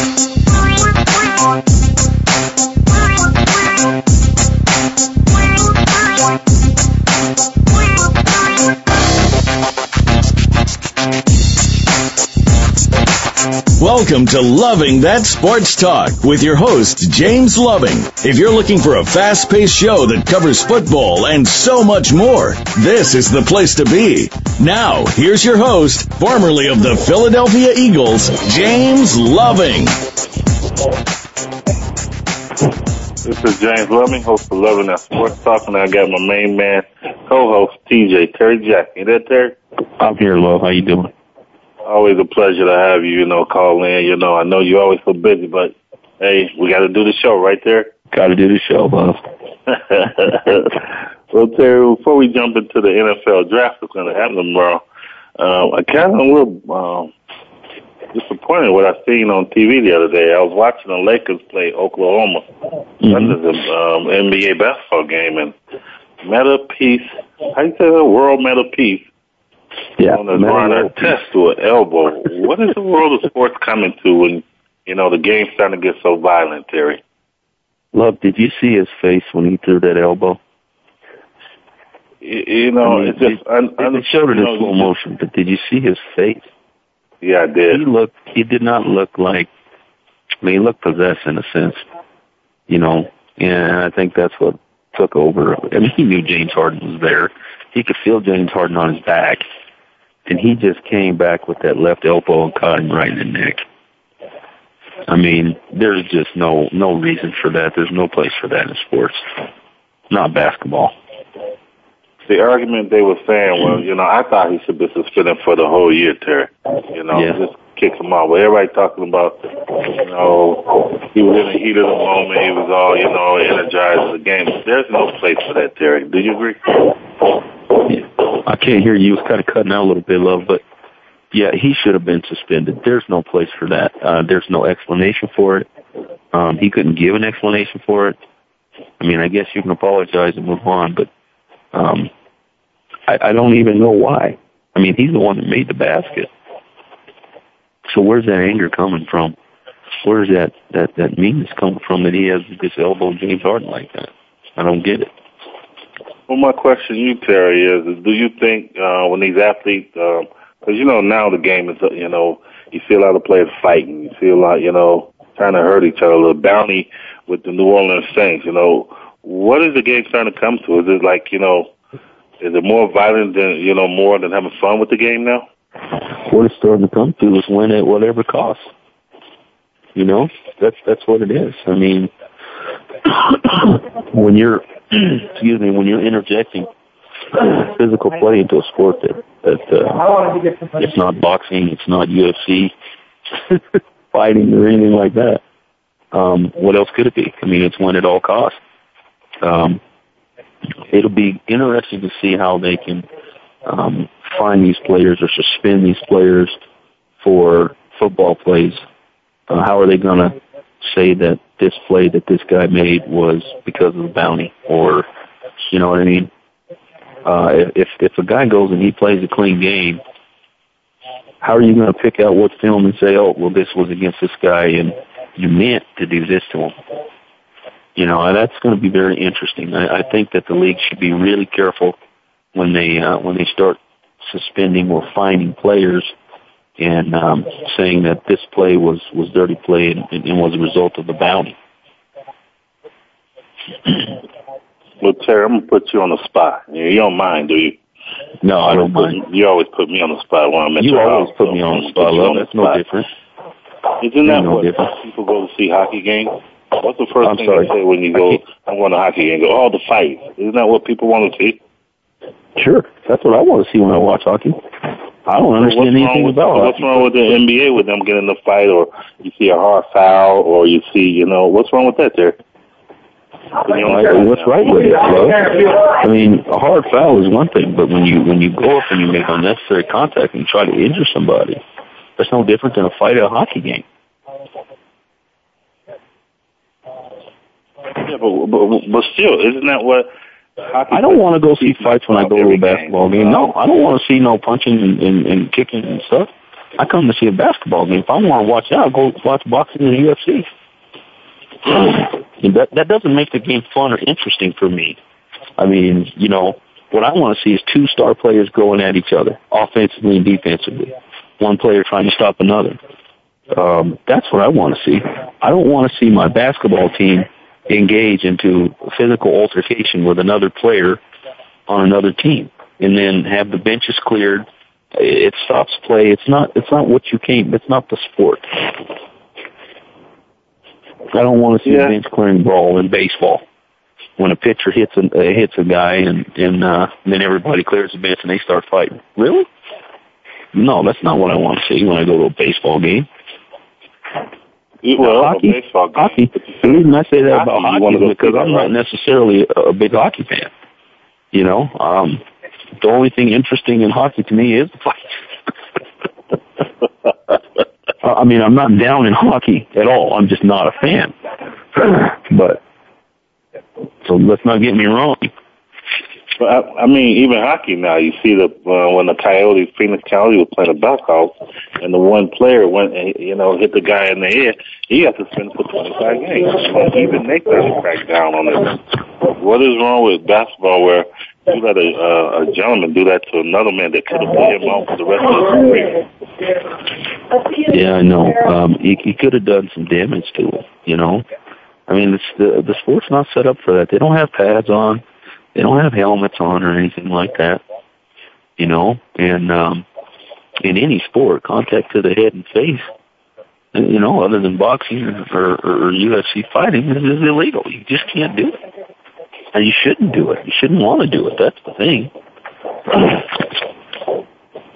Thank you. Welcome to Loving That Sports Talk with your host, James Loving. If you're looking for a fast paced show that covers football and so much more, this is the place to be. Now, here's your host, formerly of the Philadelphia Eagles, James Loving. This is James Loving, host of Loving That Sports Talk, and I got my main man, co-host TJ Terry Jack. You there, Terry? I'm here, love. How you doing? Always a pleasure to have you, you know, call in. You know, I know you're always so busy, but hey, we got to do the show right there. Got to do the show, love. well, Terry, before we jump into the NFL draft that's going to happen tomorrow, uh, I kind of a little um, disappointed what I seen on TV the other day. I was watching the Lakers play Oklahoma Mm-hmm. under the um, NBA basketball game, and Metta Peace, how you say that? World Metta Peace Yeah, on run World test to an elbow. what is the world of sports coming to when you know the game's starting to get so violent, Terry? Love, did you see his face when he threw that elbow? You, you know, I mean, it's just they, un, un, they showed it in slow motion, but did you see his face? Yeah, I did. He looked. He did not look like. I mean, he looked possessed in a sense, you know. And I think that's what took over. I mean, he knew James Harden was there. He could feel James Harden on his back, and he just came back with that left elbow and caught him right in the neck. I mean, there's just no no reason for that. There's no place for that in sports, not basketball. The argument they were saying was, you know, I thought he should be suspended for the whole year, Terry. You know, Yeah. just kick him out. But everybody talking about, you know, he was in the heat of the moment. He was all, you know, energized in the game. There's no place for that, Terry. Do you agree? I can't hear you. It's kind of cutting out a little bit, love. But yeah, he should have been suspended. There's no place for that. Uh, there's no explanation for it. Um, he couldn't give an explanation for it. I mean, I guess you can apologize and move on, but um, I, I don't even know why. I mean, he's the one that made the basket. So where's that anger coming from? Where's that that that meanness coming from that he has this elbow James Harden like that? I don't get it. Well, my question to you, Terry, is, do you think uh, when these athletes, because you know now the game is, you know, you see a lot of players fighting, you see a lot, you know, trying to hurt each other. A little bounty with the New Orleans Saints, you know, what is the game starting to come to? Is it like, you know, is it more violent than, you know, more than having fun with the game now? what it's starting to come to is win at whatever cost. You know, that's that's what it is. I mean, when you're, excuse me, when you're interjecting physical play into a sport that that uh, it's not boxing, it's not UFC, fighting or anything like that. Um, what else could it be? I mean, it's win at all costs. Um, it'll be interesting to see how they can um, find these players or suspend these players for football plays. Uh, how are they going to say that this play that this guy made was because of the bounty, or you know what I mean? Uh, if if a guy goes and he plays a clean game, how are you going to pick out what film and say, oh, well, this was against this guy, and you meant to do this to him? You know, that's going to be very interesting. I, I think that the league should be really careful when they uh, when they start suspending or fining players and um, saying that this play was was dirty play and, and was a result of the bounty. Well, Terry, I'm gonna put you on the spot. You don't mind, do you? No, I don't Put- mind. You always put me on the spot when I'm at You always house, put so me on the spot, love. That's no different. Isn't that no what different. people go to see hockey games? What's the 1st thing sorry. you say when you go? I'm going to hockey game. Go, oh, the fight. Isn't that what people want to see? Sure, that's what I want to see when I watch hockey. I don't understand anything with, about What's wrong with the NBA with them getting in the fight, or you see a hard foul, or you see, you know, what's wrong with that there? you know what's right with it, bro? I mean, a hard foul is one thing, but when you when you go up and you make unnecessary contact and try to injure somebody, that's no different than a fight at a hockey game. Yeah, but, but but still, isn't that what? I don't want to go see fights when I go to a basketball game. No, I don't want to see no punching and, and, and kicking and stuff. I come to see a basketball game. If I want to watch that, I'll go watch boxing in and UFC. that that doesn't make the game fun or interesting for me. I mean, you know, what I want to see is two star players going at each other, offensively and defensively. One player trying to stop another. Um, that's what I want to see. I don't want to see my basketball team engage into physical altercation with another player on another team, and then have the benches cleared. It stops play. It's not. It's not what you came. It's not the sport. I don't want to see yeah. a bench clearing brawl in baseball. When a pitcher hits a uh, hits a guy and and, uh, and then everybody clears the bench and they start fighting. Really? No, that's not what I want to see when I go to a baseball game. Well, hockey, baseball hockey. The reason I say that hockey, about hockey is because I'm not necessarily a big hockey fan. You know, um, the only thing interesting in hockey to me is the fight. I mean, I'm not down in hockey at all. I'm just not a fan. but so let's not get me wrong. I, I mean, even hockey now, you see the uh, when the Coyotes, Phoenix Coyotes, was playing a Blackhawks, and the one player went, and, you know, hit the guy in the head. He has to spend for 25 games. Even they got to crack down on it. What is wrong with basketball where you let a, uh, a gentleman do that to another man that could have put him out for the rest of his career? Yeah, I know. Um, he, he could have done some damage to it. You know, I mean, it's, the the sport's not set up for that. They don't have pads on. They don't have helmets on or anything like that. You know, and um, in any sport, contact to the head and face, you know, other than boxing or, or, or UFC fighting, is, is illegal. You just can't do it. And you shouldn't do it. You shouldn't want to do it. That's the thing.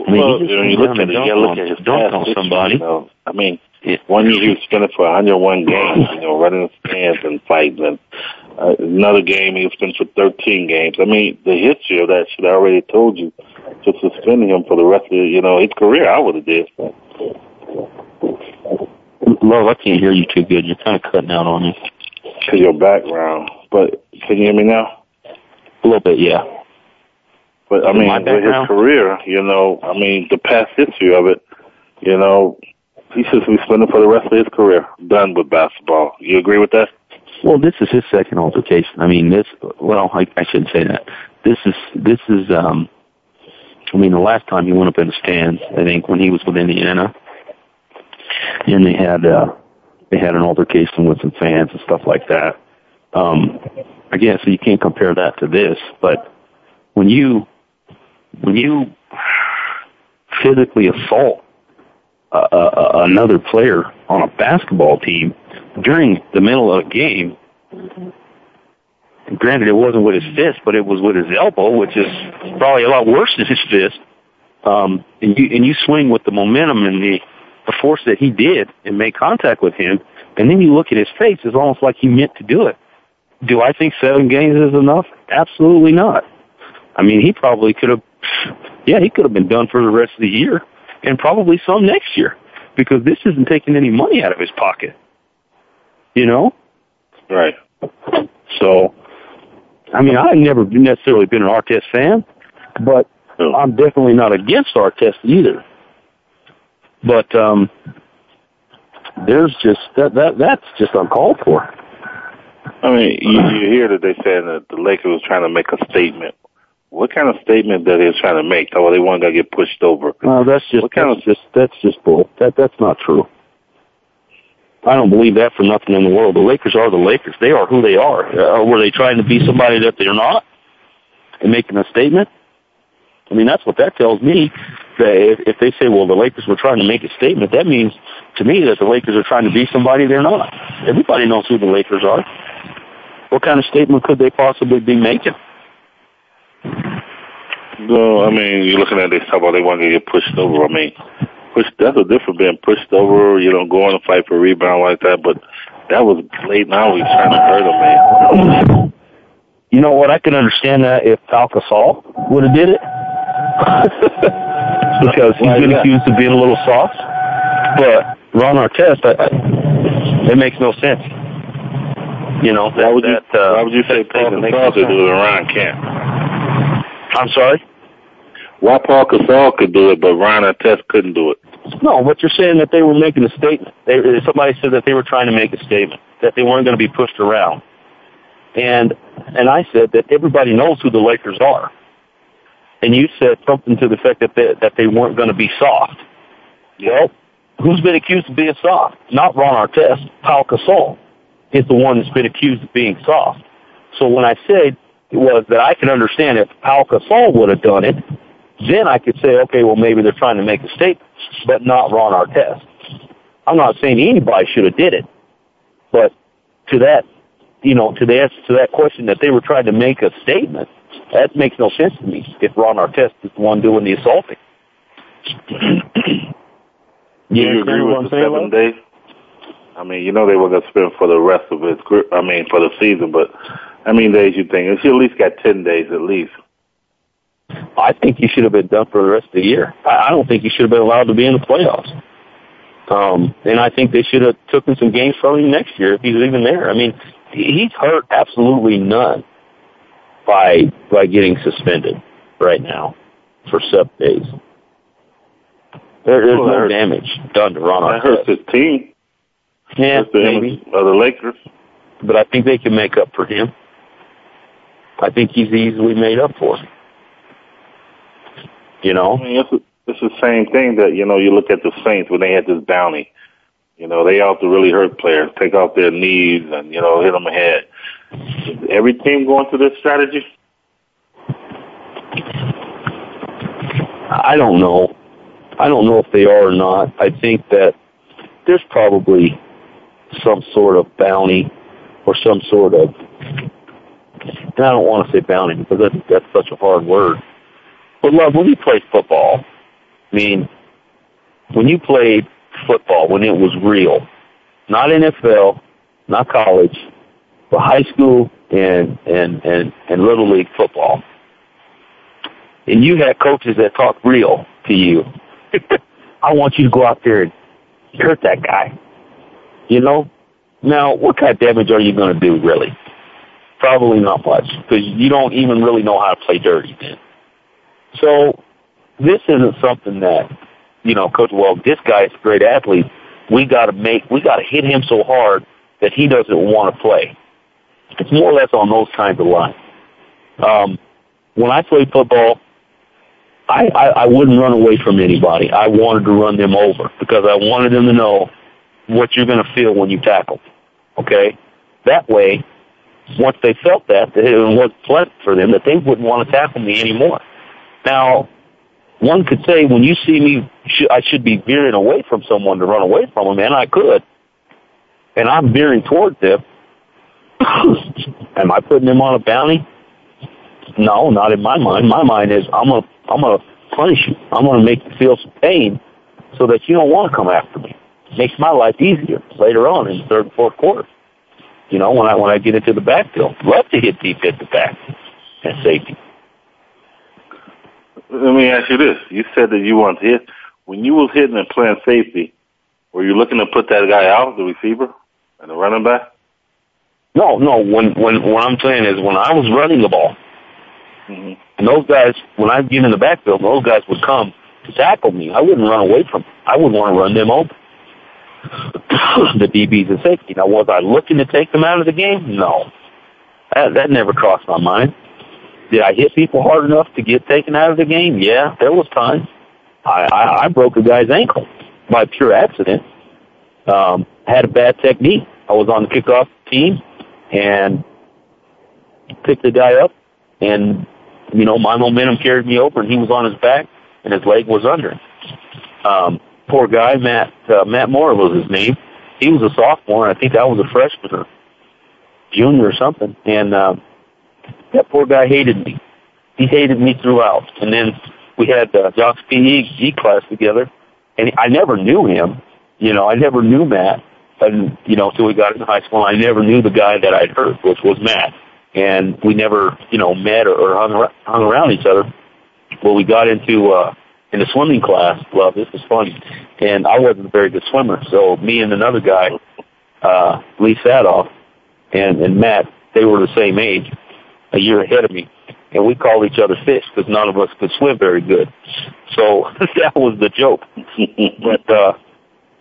I mean, well, when you look at it, you gotta look at his don't tell somebody. You know, I mean, one year he was spending for 101 games, you know, running the stands and fighting, and uh, another game he was spending for 13 games. I mean, the history of that should I already told you to suspend him for the rest of you know his career. I would have did. Love, I can't hear you too good. You're kind of cutting out on me. Cause your background. But can you hear me now? A little bit, yeah. But I mean, with his career, you know, I mean, the past history of it, you know, he should be spending for the rest of his career done with basketball. You agree with that? Well, this is his second altercation. I mean, this. Well, I, I shouldn't say that. This is this is. um I mean, the last time he went up in the stands, I think when he was with Indiana, and they had uh they had an altercation with some fans and stuff like that. Um, again, so you can't compare that to this, but when you, when you physically assault a, another player on a basketball team during the middle of a game, granted it wasn't with his fist, but it was with his elbow, which is probably a lot worse than his fist. Um, and you and you swing with the momentum and the the force that he did and make contact with him, and then you look at his face, it's almost like he meant to do it. Do I think seven games is enough? Absolutely not. I mean, he probably could have, yeah, he could have been done for the rest of the year and probably some next year because this isn't taking any money out of his pocket. You know? Right. So, I mean, I've never necessarily been an Artest fan, but. I'm definitely not against Artest either. But um there's just that that that's just uncalled for. I mean, you, you hear that they said that the Lakers was trying to make a statement. What kind of statement that they're trying to make? Oh, they want to get pushed over. No, that's just what kind that's of just that's just bull. That that's not true. I don't believe that for nothing in the world. The Lakers are the Lakers. They are who they are. Uh, were they trying to be somebody that they're not and making a statement? I mean, that's what that tells me. if, if they say, well, the Lakers were trying to make a statement, that means to me that the Lakers are trying to be somebody they're not. Everybody knows who the Lakers are. What kind of statement could they possibly be making? No, I mean, you're looking at this, talk about they want to get pushed over. I mean, push, that's a different being pushed over, you know, going to fight for a rebound like that, but that was late now. He's trying to hurt him, man. You know what? I can understand that if Pau Gasol would have did it. because he's been accused of being a little soft. But Ron Artest, I, I, it makes no sense. You know, that, why would you, that, uh, why would you say Paul Gasol could do it and Ron can't? I'm sorry? Why Paul Gasol could do it, but Ron Artest couldn't do it? No, but you're saying that they were making a statement. They, uh, somebody said that they were trying to make a statement, that they weren't going to be pushed around. And and I said that everybody knows who the Lakers are. And you said something to the effect that they, that they weren't going to be soft. Well, who's been accused of being soft? Not Ron Artest. Paul Gasol is the one that's been accused of being soft. So when I said was that I can understand if Pau Gasol would have done it, then I could say, okay, well maybe they're trying to make a statement, but not Ron Artest. I'm not saying anybody should have did it, but to that, you know, to the answer to that question that they were trying to make a statement, that makes no sense to me. If Ron Artest is the one doing the assaulting. Do you agree with the seven days? I mean, you know they were going to spend for the rest of his career. I mean, for the season, but how many days you think? He at least got ten days at least. I think he should have been done for the rest of the year. I, I don't think he should have been allowed to be in the playoffs. Um, and I think they should have taken some games from him next year if he's even there. I mean, he's hurt absolutely none by by getting suspended right now for seven days. There, there's Well, no hurts. damage done to Ron That hurts his team. Yeah, Hurts the maybe, of the Lakers. but I think they can make up for him. I think he's easily made up for. You I know, mean, it's, it's the same thing that you know. You look at the Saints when they had this bounty. You know, they out to really hurt players, take off their knees, and you know, hit them ahead. Is every team going through this strategy? I don't know. I don't know if they are or not. I think that there's probably some sort of bounty or some sort of. And I don't want to say bounty because that's that's such a hard word. But love, when you played football, I mean, when you played football, when it was real, not NFL, not college, but high school and and and and little league football, and you had coaches that talked real to you. I want you to go out there and hurt that guy. You know? Now, what kind of damage are you going to do, really? Probably not much, because you don't even really know how to play dirty then. So, this isn't something that, you know, coach, well, this guy's a great athlete. We got to make, we got to hit him so hard that he doesn't want to play. It's more or less on those kinds of lines. Um, when I played football, I, I, I wouldn't run away from anybody. I wanted to run them over because I wanted them to know what you're going to feel when you tackle. Okay? That way, once they felt that, that it was pleasant for them, that they wouldn't want to tackle me anymore. Now, one could say when you see me, sh- I should be veering away from someone to run away from them, and I could. And I'm veering towards them. Am I putting them on a bounty? No, not in my mind. My mind is I'm gonna I'm gonna punish you. I'm gonna make you feel some pain so that you don't want to come after me. It Makes my life easier later on in the third and fourth quarter. You know, when I when I get into the backfield, love to hit deep at the back and safety. Let me ask you this: You said that you want to hit. When you was hitting and playing safety, were you looking to put that guy out, the receiver and the running back? No, no. When when what I'm saying is when I was running the ball, Mm-hmm. and those guys, when I get in the backfield, those guys would come to tackle me. I wouldn't run away from them. I would want to run them over. The DBs and safety. Now, was I looking to take them out of the game? No. That, that never crossed my mind. Did I hit people hard enough to get taken out of the game? Yeah, there was times. I, I, I broke a guy's ankle by pure accident. Um, had a bad technique. I was on the kickoff team and picked the guy up and, you know, my momentum carried me over and he was on his back and his leg was under. Um, poor guy, Matt uh, Matt Moore was his name. He was a sophomore. I think I was a freshman or junior or something, and uh, that poor guy hated me. He hated me throughout. And then we had uh, Jock's PE class together, and I never knew him. You know, I never knew Matt, and you know, until we got into high school, I never knew the guy that I'd heard, which was Matt. And we never, you know, met or, or hung, hung around each other. Well, we got into uh, in the swimming class. Well, this was funny, and I wasn't a very good swimmer, so me and another guy, uh, Lee Sadoff, and and Matt, they were the same age, a year ahead of me and we called each other fish because none of us could swim very good. So that was the joke. but uh,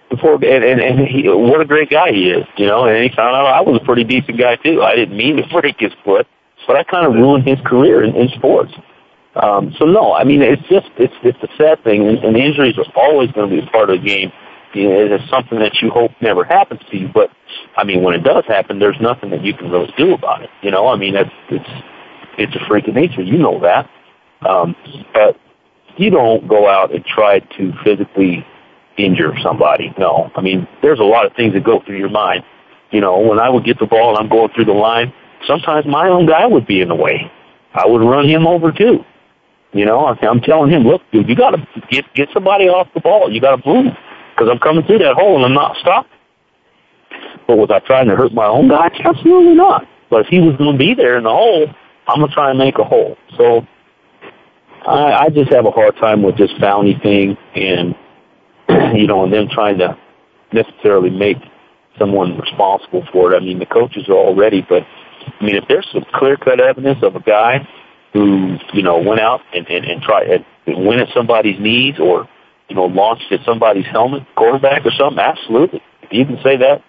before and, and and he, what a great guy he is, you know. And he found out I was a pretty decent guy too. I didn't mean to break his foot, but I kind of ruined his career in, in sports. Um, so no, I mean it's just it's it's a sad thing, and, and injuries are always going to be a part of the game. You know, it's something that you hope never happens to you, but I mean when it does happen, there's nothing that you can really do about it. You know, I mean that's it's it's a freak of nature. You know that. Um, but you don't go out and try to physically injure somebody. No. I mean, there's a lot of things that go through your mind. You know, when I would get the ball and I'm going through the line, sometimes my own guy would be in the way. I would run him over too. You know, I'm telling him, look, dude, you got to get get somebody off the ball. You got to move because I'm coming through that hole and I'm not stopping. But was I trying to hurt my own guy? Absolutely not. But if he was going to be there in the hole, I'm gonna try and make a hole. So I, I just have a hard time with this bounty thing, and you know, and them trying to necessarily make someone responsible for it. I mean, the coaches are already, but I mean, if there's some clear-cut evidence of a guy who you know went out and and, and tried and went at somebody's knees or you know launched at somebody's helmet, quarterback or something, absolutely. If you can say that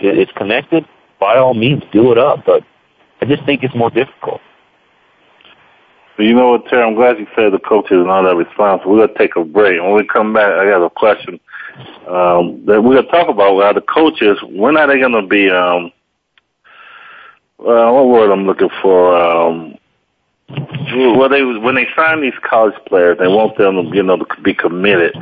it's connected, by all means, do it up. But I just think it's more difficult. You know what, Terry? I'm glad you said the coaches and all that responsible. We're gonna take a break. When we come back, I got a question um, that we're gonna talk about. Uh, the coaches, when are they gonna be? Um, uh, what word I'm looking for? Um, well, they when they sign these college players, they want them, you know, to be committed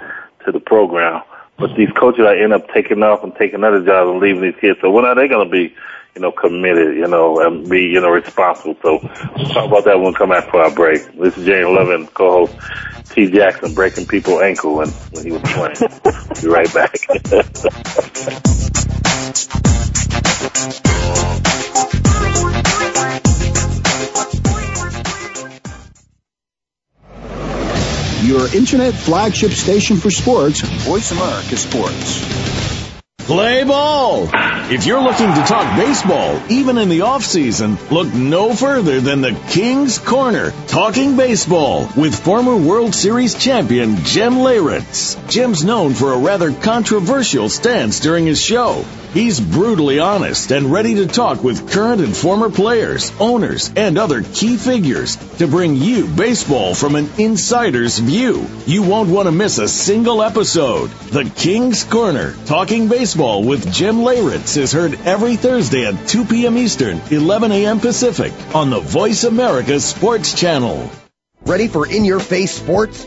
to the program. But these coaches I end up taking off and taking other jobs and leaving these kids. So when are they going to be you know, committed, you know, and be, you know, responsible. So we'll talk about that when we come back after our break. This is James Loving, co-host T. Jackson, breaking people ankle when, when he was playing. be right back. Your internet flagship station for sports, Voice America Sports. Play ball! If you're looking to talk baseball, even in the off season, look no further than the King's Corner, talking baseball with former World Series champion Jim Leyritz. Jim's known for a rather controversial stance during his show. He's brutally honest and ready to talk with current and former players, owners, and other key figures to bring you baseball from an insider's view. You won't want to miss a single episode. The King's Corner, talking baseball with Jim Leyritz is heard every Thursday at 2 p.m. Eastern, 11 a.m. Pacific on the Voice America Sports Channel. Ready for in-your-face sports?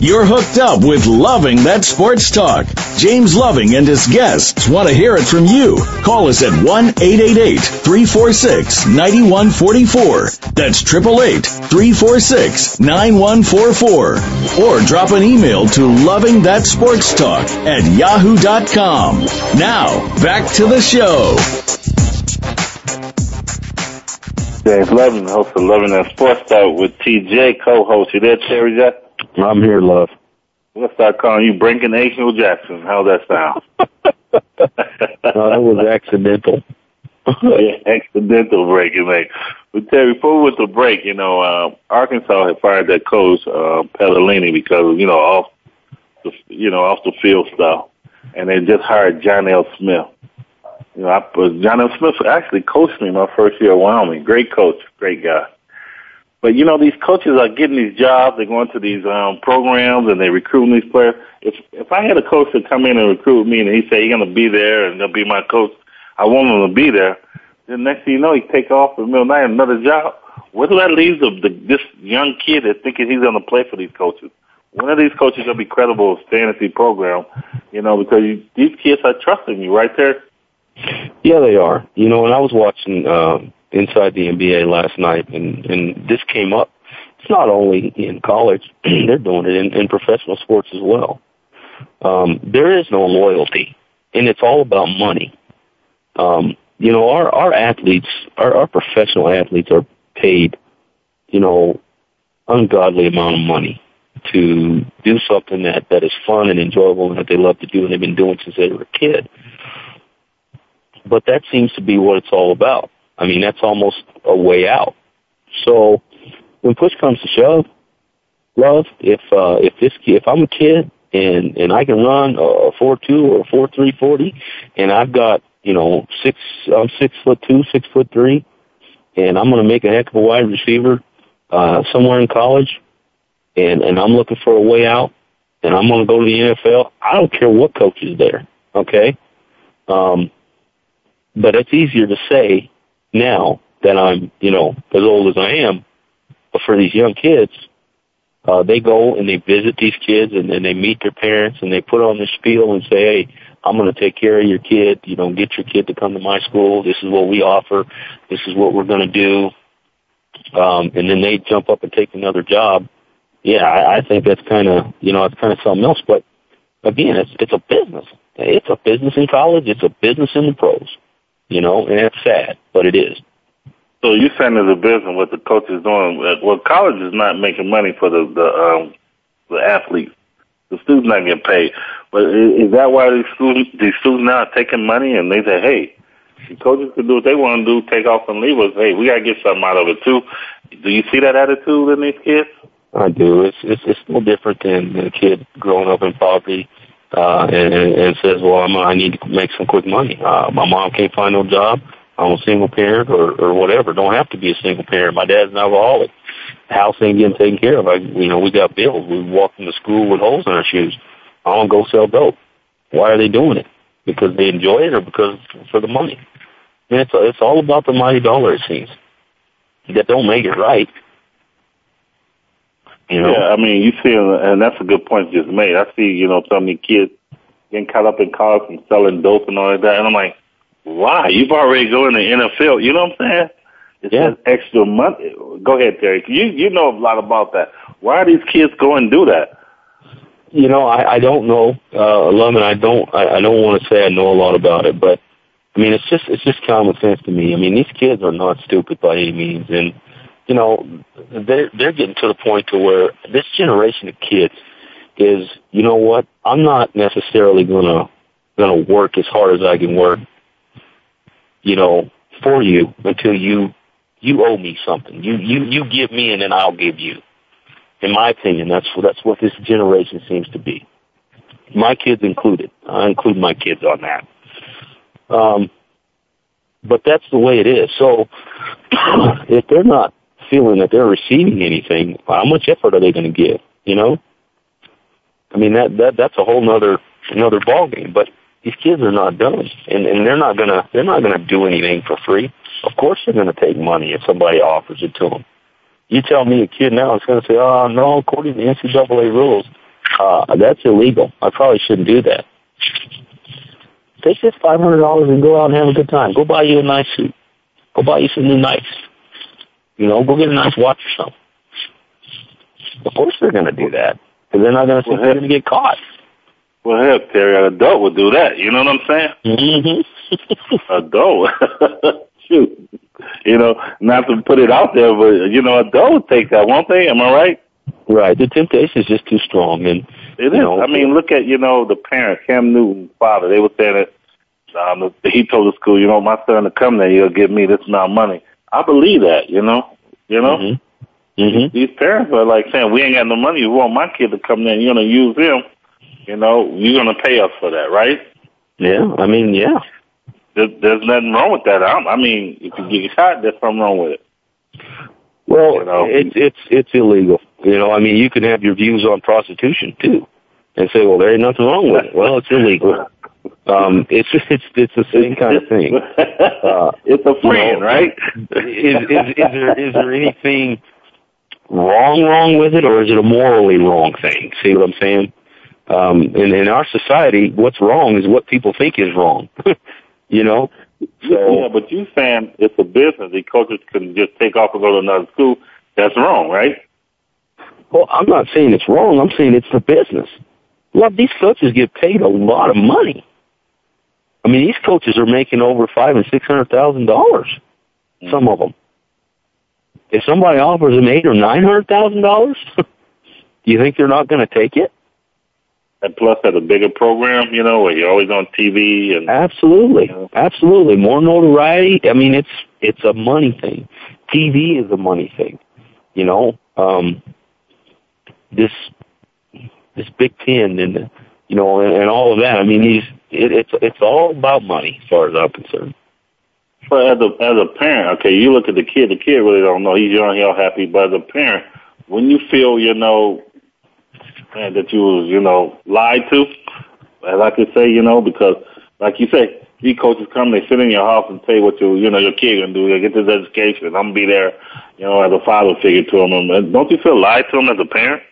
You're hooked up with Loving That Sports Talk. James Loving and his guests want to hear it from you. Call us at 1-888-346-9144. That's 888-346-9144. Or drop an email to Loving That Sports Talk at yahoo.com. Now, back to the show. James Loving, host of Loving That Sports Talk with TJ, co-host. You there, Terry Jack? I'm here, love. Let's start calling you Breaking Angel Jackson. How's that sound? no, that was accidental. yeah, accidental breaking, mate. But Terry, before we went to break, you know, uh, Arkansas had fired that coach, uh, Petrino, because, you know, off the, you know, off the field stuff. And they just hired John L. Smith. You know, I, John L. Smith actually coached me my first year at Wyoming. Great coach, great guy. But you know, these coaches are getting these jobs. They're going to these um, programs and they're recruiting these players. If if I had a coach to come in and recruit me and he say he's going to be there and he'll be my coach, I want him to be there. Then next thing you know, he take off in the middle of the night another job. Where do that leave the, the this young kid that's thinking he's going to play for these coaches? One of these coaches to be credible the program? You know, because you, these kids are trusting you right there. Yeah, they are. You know, when I was watching. Um, inside the NBA last night, and and this came up. It's not only in college; they're doing it in, in professional sports as well. Um, there is no loyalty, and it's all about money. Um, you know, our our athletes, our, our professional athletes, are paid, you know, ungodly amount of money to do something that that is fun and enjoyable and that they love to do, and they've been doing since they were a kid. But that seems to be what it's all about. I mean, that's almost a way out. So when push comes to shove, love, if, uh, if this kid, if I'm a kid and, and I can run a four two or a four three forty and I've got, you know, six, I'm six foot two, six foot three, and I'm going to make a heck of a wide receiver, uh, somewhere in college and, and I'm looking for a way out and I'm going to go to the NFL. I don't care what coach is there. Okay. Um, but it's easier to say now that I'm, you know, as old as I am. But for these young kids, uh, they go and they visit these kids and, and they meet their parents and they put on this spiel and say, hey, I'm going to take care of your kid. You know, get your kid to come to my school. This is what we offer. This is what we're going to do. Um, and then they jump up and take another job. Yeah, I, I think that's kind of, you know, it's kind of something else. But again, it's, it's a business. It's a business in college. It's a business in the pros you know, and it's sad, but it is. So you're saying there's a business what the coach is doing. Well, college is not making money for the the um, the athletes. The students not getting paid. But is that why these students these students now are taking money and they say, hey, the coaches can do what they want to do, take off and leave us. Hey, we gotta get something out of it too. Do you see that attitude in these kids? I do. It's it's it's no different than a kid growing up in poverty uh, and, and says, well, I'm, I need to make some quick money. Uh, my mom can't find no job. I'm a single parent or, or whatever. Don't have to be a single parent. My dad's an alcoholic. House ain't getting taken care of. I, you know, we got bills. We walk into school with holes in our shoes. I to go sell dope. Why are they doing it? Because they enjoy it or because for the money? And it's, it's all about the mighty dollar, it seems. That don't make it right. You know? Yeah, I mean, you see, and that's a good point you just made. I see, you know, some of these kids getting caught up in cars and selling dope and all that, and I'm like, why? You've already going to NFL. You know what I'm saying? It's yeah. extra money. Go ahead, Terry. You you know a lot about that. Why are these kids going and do that? You know, I, I don't know, uh, Lemon. I don't. I, I don't want to say I know a lot about it, but I mean, it's just it's just common sense to me. I mean, these kids are not stupid by any means, and you know, they're they're getting to the point to where this generation of kids is, you know what? I'm not necessarily gonna gonna work as hard as I can work, you know, for you until you you owe me something. You you you give me and then I'll give you. In my opinion, that's what that's what this generation seems to be. My kids included. I include my kids on that. Um, but that's the way it is. So if they're not feeling that they're receiving anything, how much effort are they going to give? You know, I mean that that that's a whole nother another ball game. But these kids are not dumb, and and they're not gonna they're not gonna do anything for free. Of course they're to take money if somebody offers it to them. You tell me a kid now is to say, oh, no, according to the NCAA rules, uh, that's illegal. I probably shouldn't do that. Take this $500 and go out and have a good time. Go buy you a nice suit. Go buy you some new Nikes. You know, go get a nice watch or something. Of course they're going to do that. Because they're not going to think well, they're going to get caught. Well, hell, Terry, an adult would do that. You know what I'm saying? Mm-hmm. adult. Shoot. You know, not to put it out there, but, you know, adult would take that, won't they? Am I right? Right. The temptation is just too strong. And It is. Know, I mean, look at, you know, the parents, Cam Newton's father. They were saying that um, he told the school, you know, my son to come there, he'll give me this amount of money. I believe that, you know, you know. Mm-hmm. Mm-hmm. These parents are like saying, we ain't got no money. You want my kid to come there, and you're gonna use him. You know, you're gonna pay us for that, right? Yeah, I mean, yeah. There, there's nothing wrong with that. I'm, I mean, if you get shot, there's something wrong with it. Well, you know? it's it's it's illegal. You know, I mean, you can have your views on prostitution too, and say, well, there ain't nothing wrong with it. Well, it's illegal. Um, it's it's it's the same kind of thing. Uh, it's a friend, you know, right? is, is is there is there anything wrong wrong with it, or is it a morally wrong thing? See what I'm saying? Um, in in our society, what's wrong is what people think is wrong. you know. So, yeah, but you saying it's a business. The coaches can just take off and go to another school. That's wrong, right? Well, I'm not saying it's wrong. I'm saying it's the business. Of these coaches get paid a lot of money. I mean, these coaches are making over five and six hundred thousand dollars. Some of them. If somebody offers them eight or nine hundred thousand dollars, do you think they're not going to take it? And plus, at a bigger program, you know, where you're always on TV and absolutely, you know. absolutely more notoriety. I mean, it's it's a money thing. TV is a money thing. You know, um, this this Big Ten and the, you know and, and all of that. I mean, these it, it's it's all about money as far as I'm concerned. But as a as a parent, okay, you look at the kid. The kid really don't know. He's young, he's all happy. But as a parent, when you feel, you know, man, that you was, you know, lied to, as I could say, you know, because like you say, these coaches come, they sit in your house and tell you what you, you know, your kid gonna do. They get this education. I'm gonna be there, you know, as a father figure to them. And don't you feel lied to them as a parent?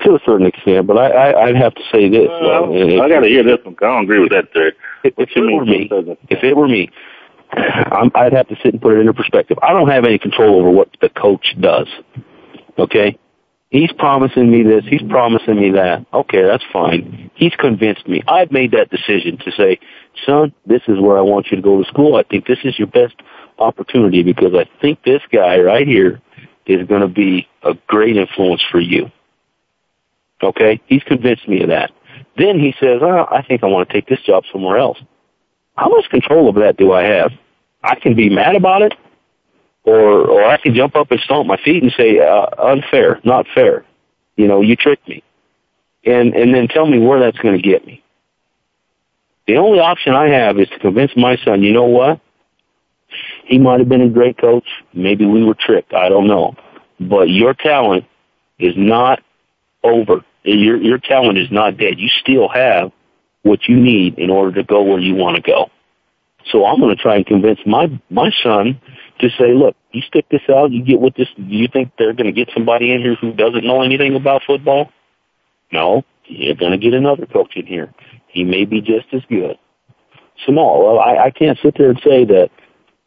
To a certain extent, but I, I I'd have to say this. Well, I got to hear this one. I don't agree with that theory. If, if it were me, if it were me, I'm, I'd have to sit and put it into perspective. I don't have any control over what the coach does. Okay, he's promising me this, he's promising me that. Okay, that's fine. He's convinced me. I've made that decision to say, son, this is where I want you to go to school. I think this is your best opportunity because I think this guy right here is going to be a great influence for you. Okay? He's convinced me of that. Then he says, oh, I think I want to take this job somewhere else. How much control of that do I have? I can be mad about it, or or I can jump up and stomp my feet and say, uh, unfair, not fair. You know, you tricked me. And and then tell me where that's going to get me. The only option I have is to convince my son, you know what? He might have been a great coach. Maybe we were tricked. I don't know. But your talent is not over. Your your talent is not dead. You still have what you need in order to go where you want to go. So I'm going to try and convince my my son to say, look, you stick this out, you get what this. Do you think they're going to get somebody in here who doesn't know anything about football? No, you're going to get another coach in here. He may be just as good. Small. Well, I, I can't sit there and say that,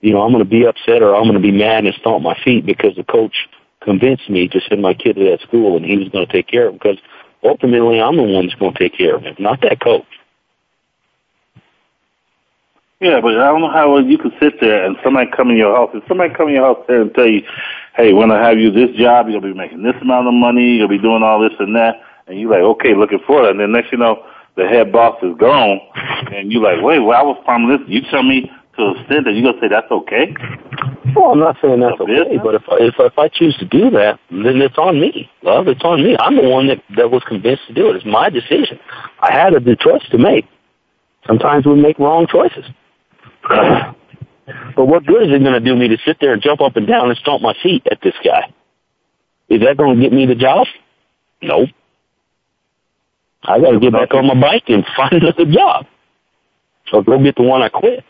you know, I'm going to be upset or I'm going to be mad and stomp my feet because the coach convinced me to send my kid to that school and he was going to take care of him because ultimately I'm the one that's going to take care of him, not that coach. Yeah, but I don't know how you can sit there and somebody come in your house. If somebody come in your house there and tell you, "Hey, when I have you this job, gonna be making this amount of money. You'll be doing all this and that," and you're like, "Okay, looking for it," and then next you know, the head boss is gone, and you're like, "Wait, well, I was promised. You tell me to a extent that you gonna say that's okay?" Well, I'm not saying that's okay, but if I, if if I choose to do that, then it's on me. Love, it's on me. I'm the one that that was convinced to do it. It's my decision. I had a choice to make. Sometimes we make wrong choices. but what good is it going to do me to sit there and jump up and down and stomp my feet at this guy? Is that going to get me the job? Nope. I got to get back on my bike and find another job. So go get the one I quit.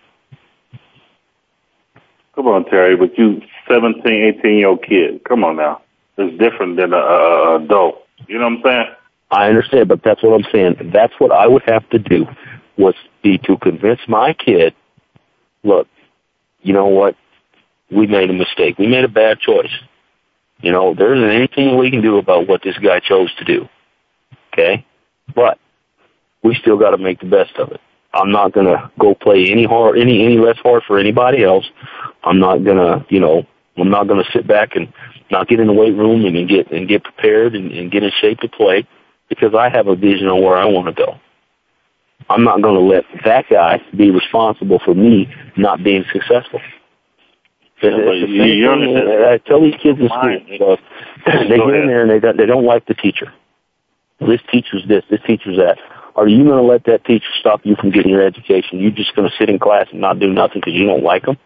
Come on, Terry, but you 17, 18 year old kid. Come on now. It's different than a, a, adult. You know what I'm saying? I understand, but that's what I'm saying. That's what I would have to do was be to convince my kid, look, you know what? We made a mistake. We made a bad choice. You know, there isn't anything we can do about what this guy chose to do. Okay? But we still got to make the best of it. I'm not gonna go play any hard, any any less hard for anybody else. I'm not gonna, you know, I'm not gonna sit back and not get in the weight room and, and get and get prepared and, and get in shape to play because I have a vision on where I want to go. I'm not going to let that guy be responsible for me not being successful. Yeah, you, I tell these kids in school, uh, know, they get in there and they don't, they don't like the teacher. This teacher's this, this teacher's that. Are you going to let that teacher stop you from getting your education? You're just going to sit in class and not do nothing because you don't like them?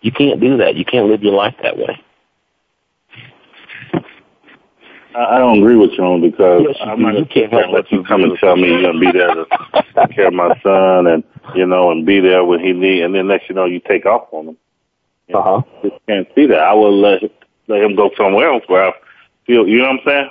You can't do that. You can't live your life that way. I don't agree with you on because yes, I'm not you can't let you come and tell me you're gonna be there to take care of my son and you know and be there when he needs and then next you know you take off on him. You uh huh. Just can't see that. I will let let him go somewhere else where I feel. You know what I'm saying?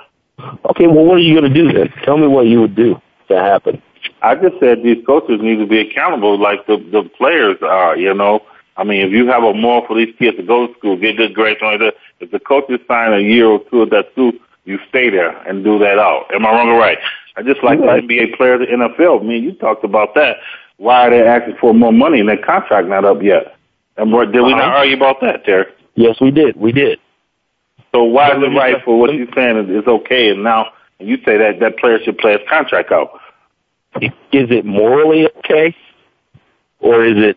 Okay. Well, what are you gonna do then? Tell me what you would do to happen. I just said these coaches need to be accountable like the the players are. You know. I mean, if you have a moral for these kids to go to school, get good grades, on it, if the coaches sign a year or two of that school, you stay there and do that out. Am I wrong or right? I just like right. the NBA players, the NFL. I mean, you talked about that. Why are they asking for more money and their contract not up yet? And what, did we not Uh-huh. argue about that, Terry? Yes, we did. We did. So why is it right for what you're saying is, is okay, and now and you say that that player should play his contract out? Is it morally okay, or is it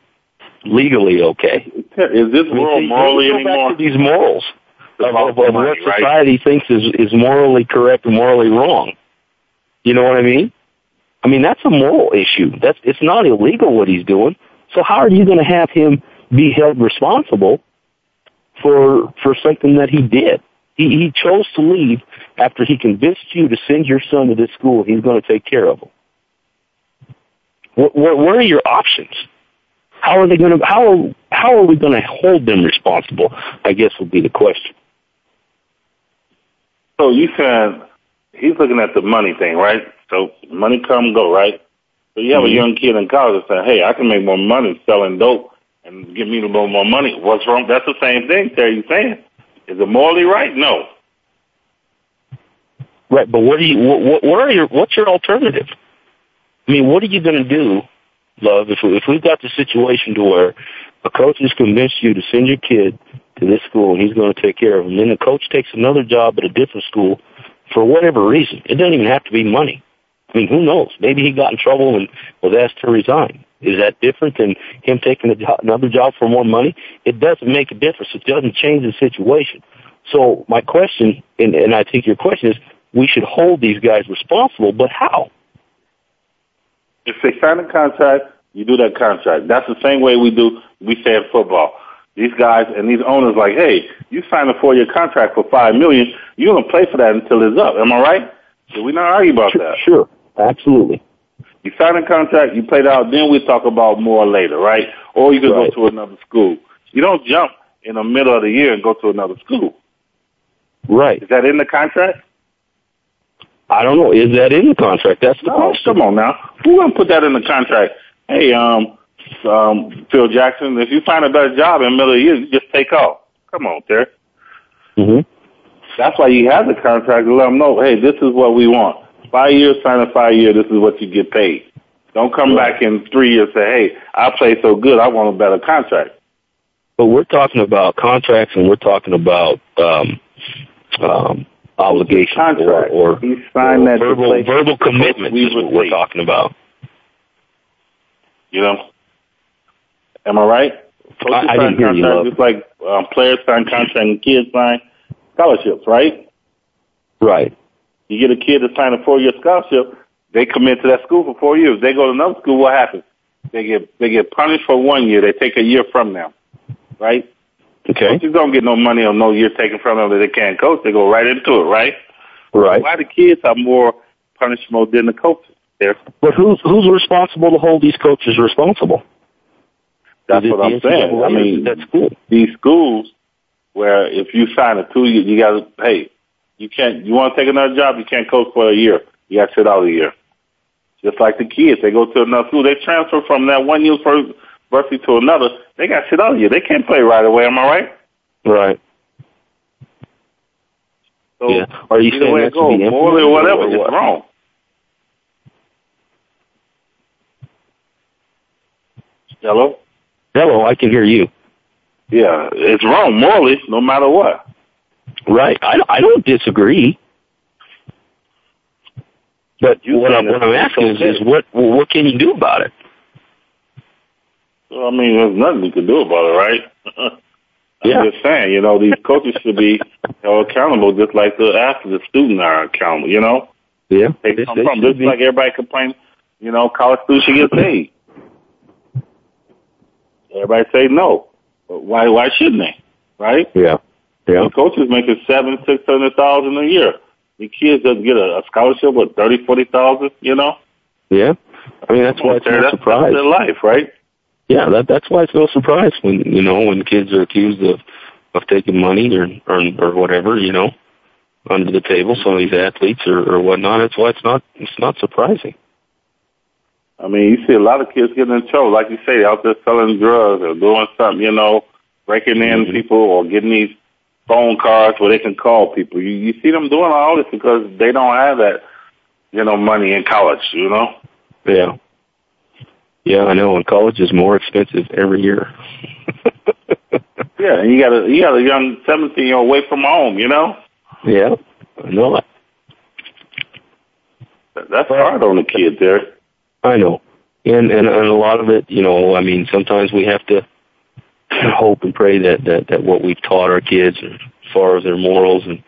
legally okay? Is this I mean, morally go back anymore? to these morals of, of, of what right? society thinks is is morally correct and morally wrong. You know what I mean? I mean that's a moral issue. That's it's not illegal what he's doing. So how are you going to have him be held responsible for for something that he did? He he chose to leave after he convinced you to send your son to this school. He's going to take care of him. What, what, what are your options? How are they going to how how are we going to hold them responsible? I guess would be the question. So you saying he's looking at the money thing, right? So money come go, right? So you have Mhm. a young kid in college that say, "Hey, I can make more money selling dope and give me a little more money." What's wrong? That's the same thing. Terry, you saying? Is it morally right? No. Right, but what do you what what are your what's your alternative? I mean, what are you going to do, love? If we, if we've got the situation to where a coach has convinced you to send your kid to this school and he's going to take care of him, then the coach takes another job at a different school for whatever reason. It doesn't even have to be money. I mean, who knows? Maybe he got in trouble and was asked to resign. Is that different than him taking a job, another job for more money? It doesn't make a difference. It doesn't change the situation. So my question, and, and I think your question is, we should hold these guys responsible, but how? If they sign a contract, you do that contract. That's the same way we do. We say in football. These guys and these owners like, hey, you signed a four-year contract for five million. You're gonna play for that until it's up. Am I right? Did we not argue about that? Sure, absolutely. You sign a contract, you play it out, then we talk about more later, right? Or you can Right. go to another school. You don't jump in the middle of the year and go to another school. Right. Is that in the contract? I don't know. Is that in the contract? That's the No, question. come on now. Who gonna put that in the contract? Hey, um, um, Phil Jackson, if you find a better job in the middle of the year, you just take off. Come on, Terry. hmm That's why you have the contract to let them know, hey, this is what we want. Five years, sign a five year, this is what you get paid. Don't come back in three years and say, hey, I play so good, I want a better contract. But we're talking about contracts, and we're talking about um, um, obligations or, Contract. or, He signed or that verbal verbal commitments. We Is what we're talking about. You know? Am I right? Coaches I- I sign didn't hear you, contracts love. Just like um, players sign contracts and kids sign scholarships, right? Right. You get a kid to sign a four-year scholarship, they commit to that school for four years. They go to another school, what happens? They get they get punished for one year. They take a year from them, right? Okay. Coaches don't get no money or no year taken from them that they can't coach. They go right into it, right? Right. Why the kids are more punishable than the coaches? There, But who's who's responsible to hold these coaches responsible? That's what I'm saying. I mean, that's cool. These schools where if you sign a two year, you got to pay. You can't. You want to take another job, you can't coach for a year. You got to sit out a year. Just like the kids, they go to another school, they transfer from that one to another. They got shit out a year. They can't play right away. Am I right? Right. So yeah. Are you saying that to be more or whatever? or It's wrong. Hello. Hello, I can hear you. Yeah, it's wrong morally, no matter what. Right. I, I don't disagree. But You what, I'm, what I'm asking is, is what what can you do about it? So, I mean, there's nothing you can do about it, right? I'm Yeah. just saying, you know, these coaches should be held accountable just like the athletes, the students are accountable, you know? Yeah. They They- come they from just be. like everybody complains, you know, college students should get paid. Everybody say no. But why why shouldn't they? Right? Yeah. Yeah. The coaches making seven, six hundred thousand a year. The kids doesn't get a, a scholarship with thirty, forty thousand, you know? Yeah. I mean, that's why it's no surprise. That's their life, right? Yeah, that that's why it's no surprise when you know when kids are accused of of taking money or or, or whatever, you know, under the table. Some of these athletes or, or whatnot. That's why it's not it's not surprising. I mean, you see a lot of kids getting in trouble, like you say, out there selling drugs or doing something, you know, breaking in Mhm. people or getting these phone cards where they can call people. You, you see them doing all this because they don't have that, you know, money in college, you know? Yeah. Yeah, I know. And college is more expensive every year. Yeah, and you got a you got a young seventeen year old away from home, you know? yeah, I know. that. That- That's hard on the kids there. I know. And, and and a lot of it, you know, I mean, sometimes we have to hope and pray that that that what we've taught our kids, as far as their morals and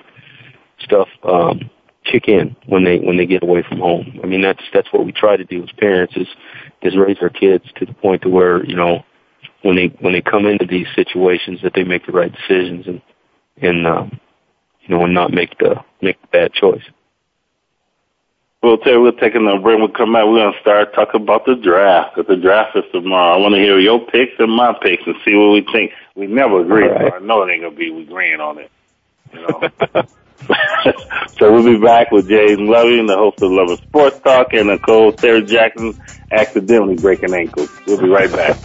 stuff, um, kick in when they when they get away from home. I mean, that's that's what we try to do as parents is is raise our kids to the point to where you know when they when they come into these situations that they make the right decisions and and um, you know and not make the make the bad choice. We'll you, we're taking a break. We'll come back. We're going to start talking about the draft. the draft is tomorrow. I want to hear your picks and my picks and see what we think. We never agree, right. so I know it ain't going to be we agreeing on it. You know. so we'll be back with James Loving, the host of Love of Sports Talk, and Nicole Sarah Jackson accidentally breaking ankles. We'll be right back.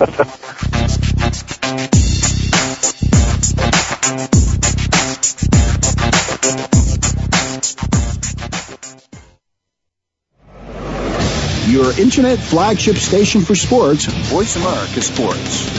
Your internet flagship station for sports, Voice America Sports.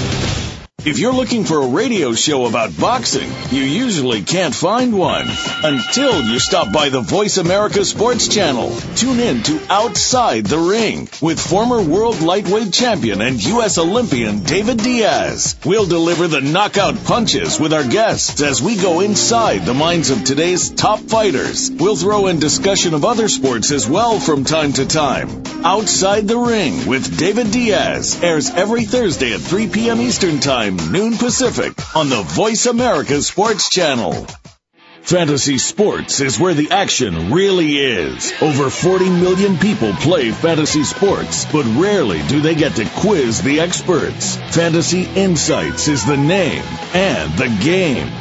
If you're looking for a radio show about boxing, you usually can't find one until you stop by the Voice America Sports Channel. Tune in to Outside the Ring with former world lightweight champion and U.S. Olympian David Diaz. We'll deliver the knockout punches with our guests as we go inside the minds of today's top fighters. We'll throw in discussion of other sports as well from time to time. Outside the Ring with David Diaz airs every Thursday at 3 p.m. Eastern Time, noon Pacific on the Voice America Sports Channel. Fantasy sports is where the action really is. Over 40 million people play fantasy sports, but rarely do they get to quiz the experts. Fantasy Insights is the name and the game.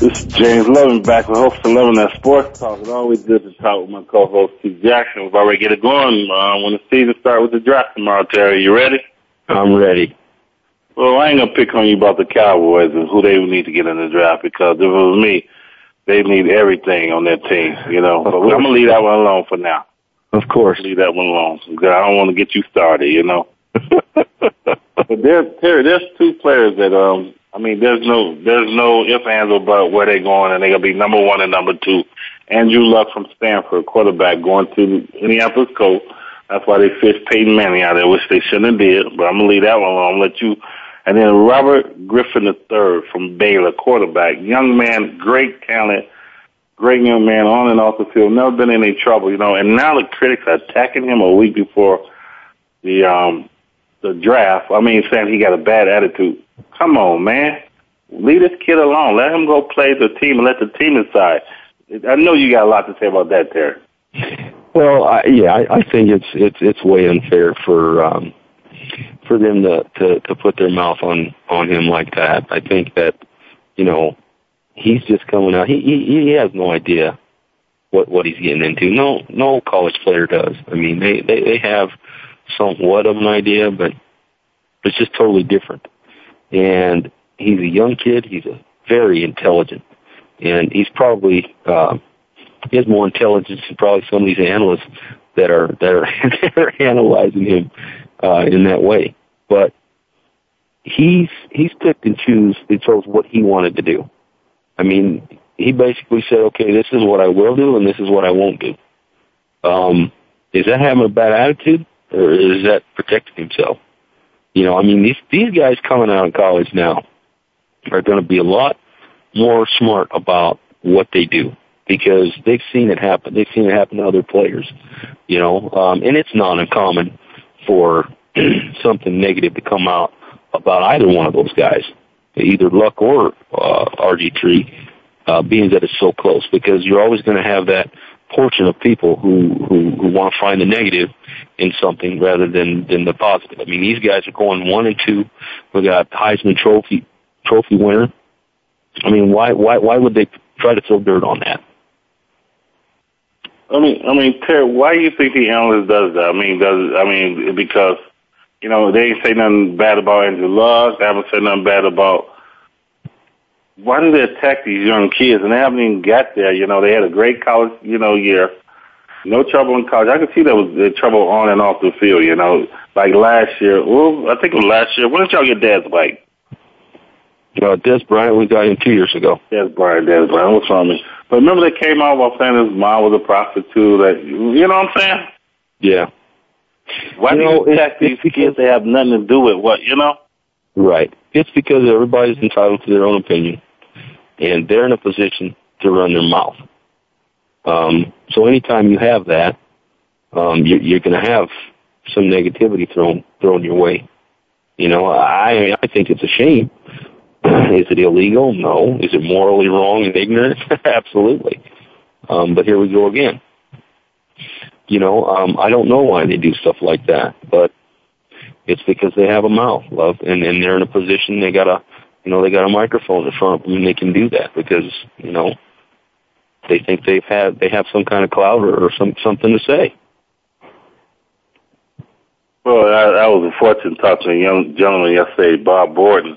This is James Loving back with host of Loving That Sports Talk. It's always good to talk with my co-host Steve Jackson. We've already get it going uh, when the season starts with the draft tomorrow, Terry. You ready? I'm ready. Well, I ain't gonna pick on you about the Cowboys and who they need to get in the draft because if it was me, they need everything on their team, you know. But I'm gonna leave that one alone for now. Of course. Leave that one alone because I don't want to get you started, you know. but there, Terry, there's two players that um I mean, there's no, there's no if, ands, or but where they're going, and they're gonna be number one and number two. Andrew Luck from Stanford, quarterback, going to Indianapolis Colts. That's why they fished Peyton Manning out there, which they shouldn't have did. But I'm gonna leave that one alone. Let you. And then Robert Griffin III from Baylor, quarterback, young man, great talent, great young man on and off the field, never been in any trouble, you know. And now the critics are attacking him a week before the um the draft. I mean, saying he got a bad attitude. Come on, man. Leave this kid alone. Let him go play the team and let the team decide. I know you got a lot to say about that, Terry. Well, I, yeah, I, I think it's it's it's way unfair for um, for them to, to to put their mouth on on him like that. I think that you know he's just coming out. He he, he has no idea what what he's getting into. No no college player does. I mean, they they they have somewhat of an idea, but it's just totally different. And he's a young kid. He's a very intelligent, and he's probably uh, he has more intelligence than probably some of these analysts that are that are, that are analyzing him uh, in that way. But he's he's picked and choose and chose what he wanted to do. I mean, he basically said, "Okay, this is what I will do, and this is what I won't do." Um, is that having a bad attitude, or is that protecting himself? You know, I mean, these these guys coming out of college now are going to be a lot more smart about what they do because they've seen it happen. They've seen it happen to other players. You know, um, and it's not uncommon for something negative to come out about either one of those guys, either Luck or uh, RG3, uh, being that it's so close, because you're always going to have that portion of people who, who, who want to find the negative in something rather than, than the positive. I mean, these guys are going one and two. We got Heisman Trophy trophy winner. I mean, why why why would they try to throw dirt on that? I mean, I mean, Terry, why do you think the analyst does that? I mean, does I mean because you know they ain't say nothing bad about Andrew Luck. They haven't said nothing bad about. Why do they attack these young kids? And they haven't even got there. You know, they had a great college, you know, year. No trouble in college. I could see there was uh, trouble on and off the field. You know, like last year. Well, I think it was last year. When did y'all get Dez White? Uh, Dez Bryant, we got him two years ago. Dez Bryant, Dez Bryant. What's wrong with me? But remember they came out while saying his mom was a prostitute. That you know what I'm saying? Yeah. Why You do know, you attack these kids? They have nothing to do with what you know. Right. It's because everybody's entitled to their own opinion, and they're in a position to run their mouth. Um, so anytime you have that, um, you're, you're going to have some negativity thrown thrown your way. You know, I I think it's a shame. Is it illegal? No. Is it morally wrong and ignorant? Absolutely. Um, but here we go again. You know, um, I don't know why they do stuff like that, but it's because they have a mouth, love, and, and they're in a position they got a, you know, they got a microphone in front of them and they can do that because, you know, they think they've had, they have some kind of clout or, or some, something to say. Well, I, I was fortunate to talk to a young gentleman yesterday, Bob Borden,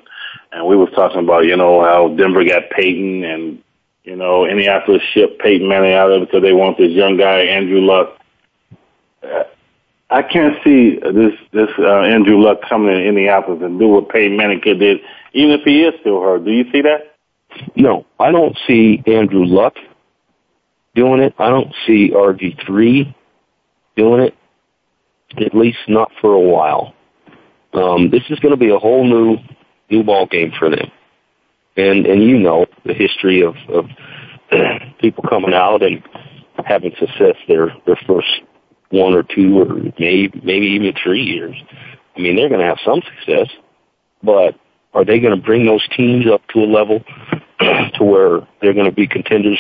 and we was talking about you know how Denver got Peyton and you know Indianapolis shipped Peyton Manning out of it because they want this young guy Andrew Luck. I can't see this this uh, Andrew Luck coming in Indianapolis and do what Peyton Manning did, even if he is still hurt. Do you see that? No, I don't see Andrew Luck doing it. I don't see RG3 doing it, at least not for a while. Um, this is going to be a whole new new ball game for them, and and you know the history of of people coming out and having success their their first one or two or maybe maybe even three years. I mean, they're going to have some success, but are they going to bring those teams up to a level to where they're going to be contenders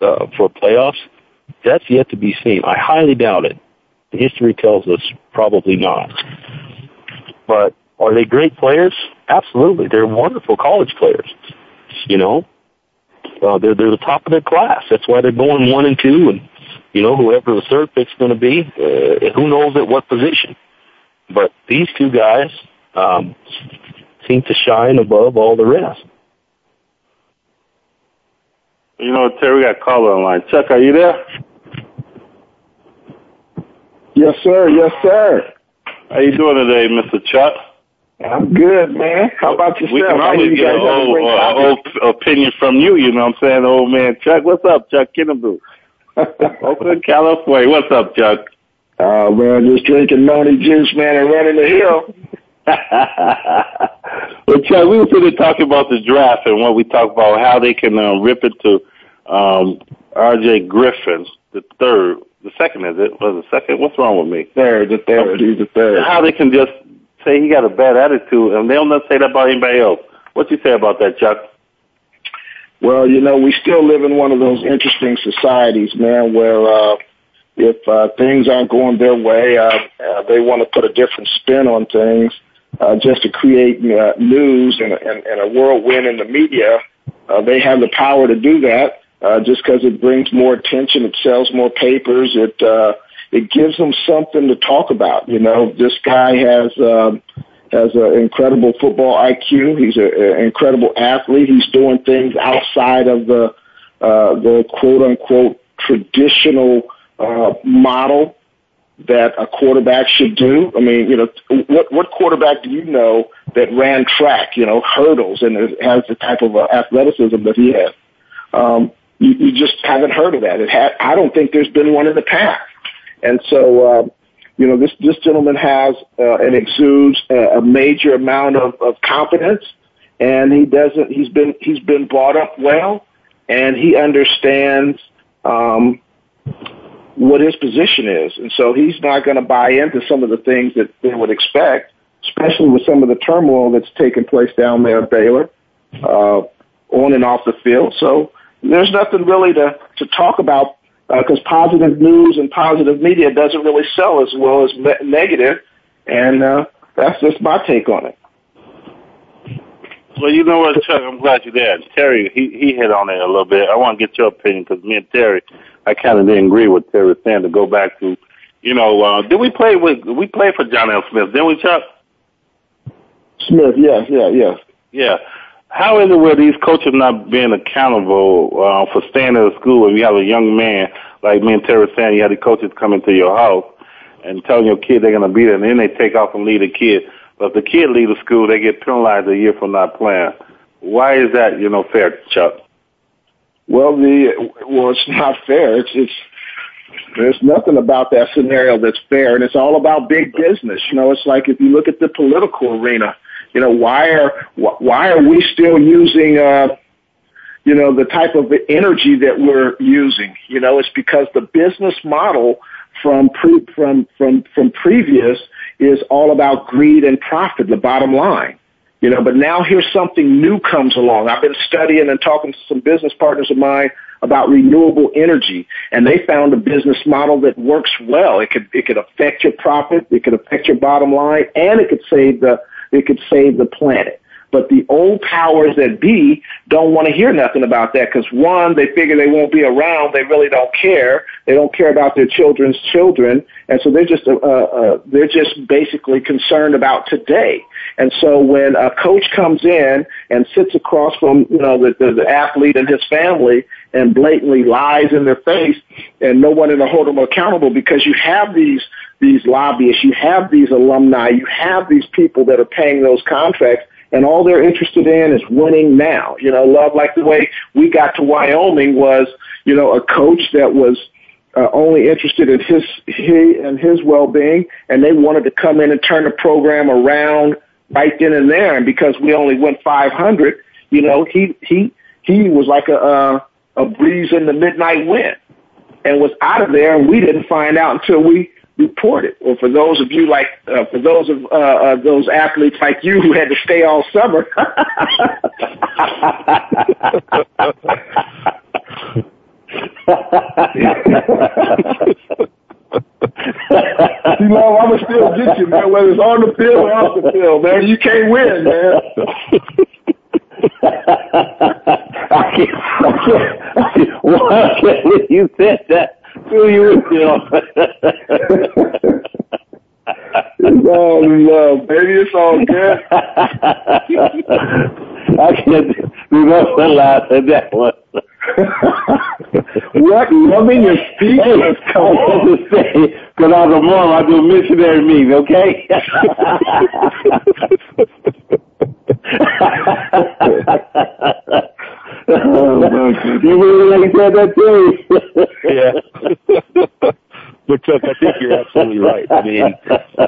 uh, for playoffs? That's yet to be seen. I highly doubt it. History tells us probably not. But are they great players? Absolutely. They're wonderful college players. You know, uh, they're they're the top of their class. That's why they're going one and two, and you know whoever the third pick's going to be, uh, who knows at what position. But these two guys um, seem to shine above all the rest. You know, Terry, we got a caller online. Chuck, are you there? Yes, sir. Yes, sir. How you doing today, Mr. Chuck? I'm good, man. How about yourself? We can always get an old, uh, old opinion from you, you know what I'm saying? Old man Chuck, what's up, Chuck Kinnebrew? Oakland, California. What's up, Chuck? Oh, uh, man, just drinking Noni juice, man, and running the hill. well, Chuck, we were sitting talking about the draft and what we talked about, how they can uh, rip it to um, R.J. Griffin, the third. The second, is it? Was the second? What's wrong with me? Third, the third. He's the third. How they can just say he got a bad attitude, and they'll not say that about anybody else. What you say about that, Chuck? Well, you know, we still live in one of those interesting societies, man, where uh, if uh, things aren't going their way, uh, uh, they want to put a different spin on things uh, just to create uh, news and, and, and a whirlwind in the media. Uh, they have the power to do that uh, just because it brings more attention, it sells more papers, it uh, it gives them something to talk about. You know, this guy has um, has an incredible football IQ. He's an incredible athlete. He's doing things outside of the uh, the quote unquote traditional uh, model that a quarterback should do. I mean, you know, what what quarterback do you know that ran track, you know, hurdles and has the type of uh, athleticism that he has? Um, you, you just haven't heard of that. It had, I don't think there's been one in the past. And so, uh, you know, this, this gentleman has uh, and exudes a, a major amount of, of confidence and he doesn't, he's been, he's been brought up well and he understands, um, what his position is. And so he's not going to buy into some of the things that they would expect, especially with some of the turmoil that's taking place down there at Baylor, uh, on and off the field. So there's nothing really to, to talk about because uh, positive news and positive media doesn't really sell as well as me- negative, and uh, that's just my take on it. Well, you know what, Chuck? I'm glad you're there. Terry, he he hit on it a little bit. I want to get your opinion because me and Terry, I kind of didn't agree with Terry saying to go back to, you know, uh, did we play with we played for John L. Smith? Didn't we, Chuck? Smith, yes, yeah, yes, yeah. How is it where these coaches not being accountable uh, for staying at a school if you have a young man like me and Terry saying you have the coaches come into your house and telling your kid they're going to be there, and then they take off and leave the kid. But if the kid leaves the school, they get penalized a year for not playing. Why is that, you know, fair, Chuck? Well, the well, it's not fair. It's it's there's nothing about that scenario that's fair, and it's all about big business. You know, it's like if you look at the political arena you know, why are why are we still using uh, you know the type of energy that we're using? You know, it's because the business model from pre, from from from previous is all about greed and profit, the bottom line. You know, but now here's something new comes along. I've been studying and talking to some business partners of mine about renewable energy, and they found a business model that works well. It could it could affect your profit, it could affect your bottom line, and it could save the it could save the planet. But the old powers that be don't want to hear nothing about that because one, they figure they won't be around. They really don't care. They don't care about their children's children, and so they're just uh, uh, they're just basically concerned about today. And so when a coach comes in and sits across from you know the, the, the athlete and his family and blatantly lies in their face, and no one to hold them accountable because you have these these lobbyists, you have these alumni, you have these people that are paying those contracts, and all they're interested in is winning now. You know, love like the way we got to Wyoming was, you know, a coach that was uh, only interested in his he and his well-being, and they wanted to come in and turn the program around right then and there. And because we only went 500, you know, he he he was like a a, a breeze in the midnight wind, and was out of there. And we didn't find out until we report it. Or for those of you like, uh, for those of uh, uh, those athletes like you who had to stay all summer. you know, I'm gonna still get you, man. Whether it's on the field or off the field, man, you can't win, man. I can't, I can't, I can't, why can't you said that to you, you know. it's all oh, love, baby. It's all good. I can't remember laugh at that one. what loving your speech hey, come on to say, because I was a mom, I do missionary meetings, okay? Oh, you really said that too. yeah. But Chuck, I think you're absolutely right. I mean,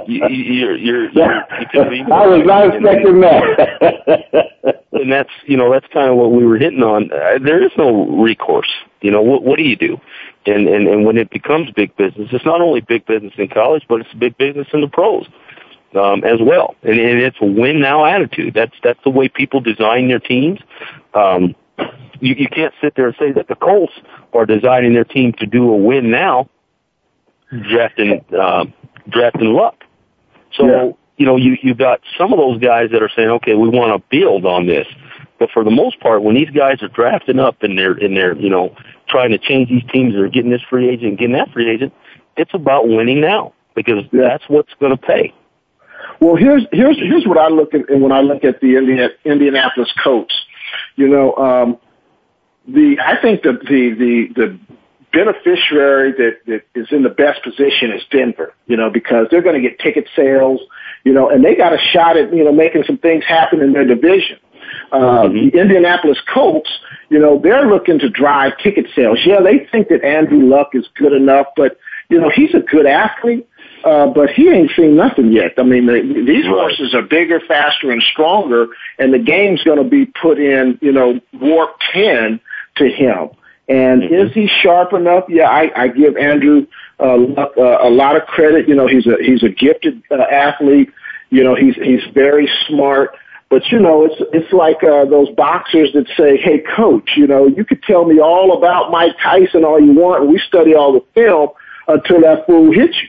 you, you're you're, you're you I was not expecting that. and that's you know that's kind of what we were hitting on. Uh, there is no recourse. You know what what do you do? And and and when it becomes big business, it's not only big business in college, but it's big business in the pros um, as well. And, and it's a win now attitude. That's that's the way people design their teams. Um, you, you can't sit there and say that the Colts are designing their team to do a win now drafting uh, drafting luck. So yeah. you know you you got some of those guys that are saying, okay, we want to build on this. But for the most part, when these guys are drafting up and they're in their you know trying to change these teams or getting this free agent getting that free agent, it's about winning now because yeah. that's what's going to pay. Well, here's here's here's what I look at when I look at the Indiana, Indianapolis Colts. You know, um, the I think the the the the beneficiary that, that is in the best position is Denver, you know, because they're going to get ticket sales, you know, and they got a shot at, you know, making some things happen in their division. Uh, mm-hmm. The Indianapolis Colts, you know, they're looking to drive ticket sales. Yeah, they think that Andrew Luck is good enough, but, you know, he's a good athlete. Uh, but he ain't seen nothing yet. I mean, the, these right. horses are bigger, faster, and stronger, and the game's going to be put in, you know, warp 10 to him. And mm-hmm. is he sharp enough? Yeah, I, I give Andrew uh, uh, a lot of credit. You know, he's a he's a gifted uh, athlete. You know, he's he's very smart. But you know, it's it's like uh, those boxers that say, "Hey, coach, you know, you could tell me all about Mike Tyson all you want, and we study all the film until that fool hits you."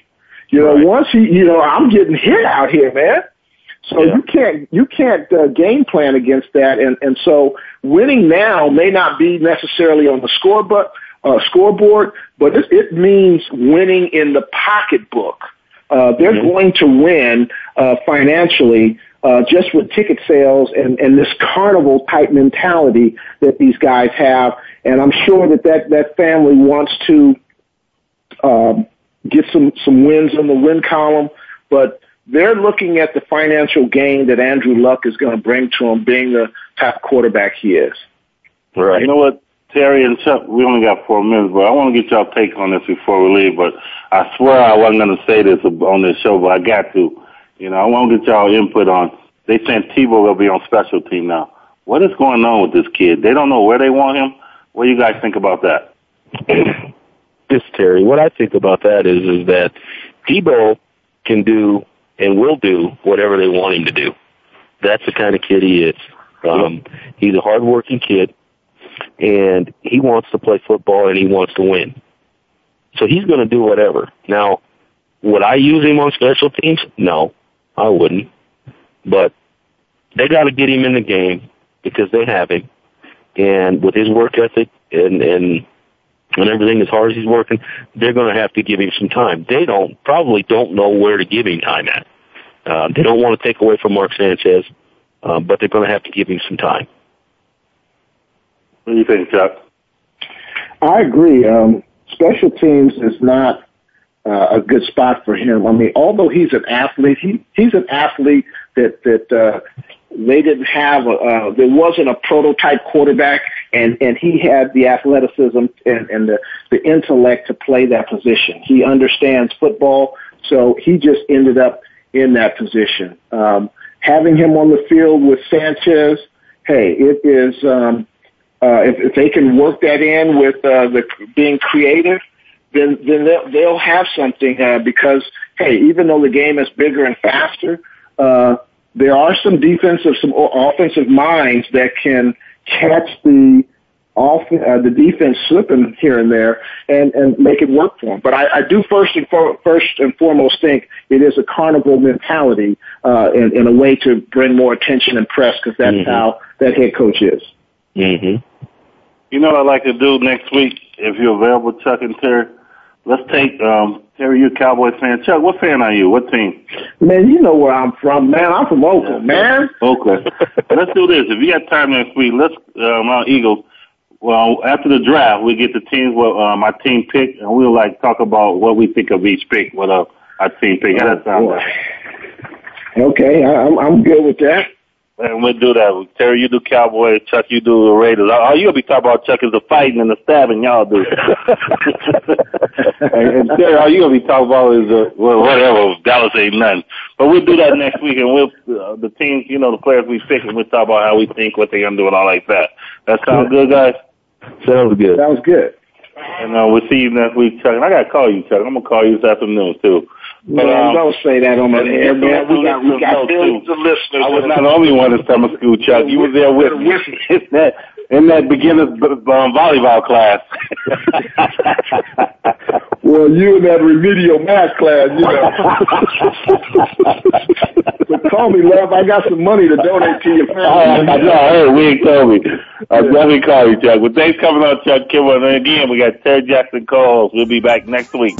You know, right. once he, you know, I'm getting hit out here, man. So yeah. you can't you can't uh, game plan against that, and and so winning now may not be necessarily on the score but uh, scoreboard, but it, it means winning in the pocketbook. Uh, they're mm-hmm. going to win uh, financially uh, just with ticket sales and, and this carnival type mentality that these guys have. And I'm sure that that, that family wants to um, get some, some wins in the win column, but they're looking at the financial gain that Andrew Luck is going to bring to them, being the top quarterback he is. Right. You know what, Terry and Chuck, we only got four minutes, but I want to get y'all take on this before we leave. But I swear I wasn't going to say this on this show, but I got to. You know, I want to get y'all input on. They saying Tebow will be on special team now. What is going on with this kid? They don't know where they want him. What do you guys think about that? this Terry, what I think about that is is that Tebow can do and will do whatever they want him to do. That's the kind of kid he is. Um, he's a hardworking kid, and he wants to play football and he wants to win. So he's going to do whatever. Now, would I use him on special teams? No, I wouldn't. But they got to get him in the game because they have him, and with his work ethic and and and everything as hard as he's working, they're going to have to give him some time. They don't probably don't know where to give him time at. Uh, they don't want to take away from Mark Sanchez, uh, but they're going to have to give him some time. What do you think, Chuck? I agree. Um, special teams is not uh, a good spot for him. I mean, although he's an athlete, he he's an athlete that that uh, they didn't have a, uh, there wasn't a prototype quarterback and and he had the athleticism and, and the the intellect to play that position. He understands football, so he just ended up in that position. Um, having him on the field with Sanchez, hey, it is um, uh, if, if they can work that in with uh, the being creative, then then they'll, they'll have something uh, because hey, even though the game is bigger and faster, uh, there are some defensive, some offensive minds that can catch the off uh, the defense slipping here and there and and make it work for them. But I, I do first and for, first and foremost think it is a carnival mentality uh, and, and a way to bring more attention and press because that's mm-hmm. how that head coach is. Mm-hmm. You know what I'd like to do next week if you're available, Chuck and Terry. Let's take um, Terry, you a Cowboys fan. Chuck, what fan are you? What team? Man, you know where I'm from, man. I'm from Oakland, man. Oakland. let's do this. If you got time next week, let's um, our Eagles. Well, after the draft, we get the teams what uh, my team pick, and we'll like talk about what we think of each pick. What uh, our team pick. How that sound? Okay, I'm I'm good with that. And we'll do that. Terry, you do Cowboys. Chuck, you do the Raiders. All you'll be talking about, Chuck, is the fighting and the stabbing y'all do. and, and Terry, all you gonna be talking about is uh, well, whatever. Dallas ain't nothing. But we'll do that next week, and we'll uh, the teams, you know, the players we pick, and we'll talk about how we think, what they're gonna do, and all like that. That sounds good, guys. Sounds good. Sounds good. And uh, we'll see you next week, Chuck. And I gotta call you, Chuck. I'm gonna call you this afternoon too. But, um, don't say that on my air, man. We got, we got billions of listeners. I was not the only one in summer school, Chuck. You were there with me in that, in that beginner's um, volleyball class. well, you in that remedial math class, you know. but call me, love. I got some money to donate to your family. I know. I heard. We ain't told me. I'll definitely call you, Chuck. But thanks coming on, Chuck Kimball. And again, we got Terry Jackson calls. We'll be back next week.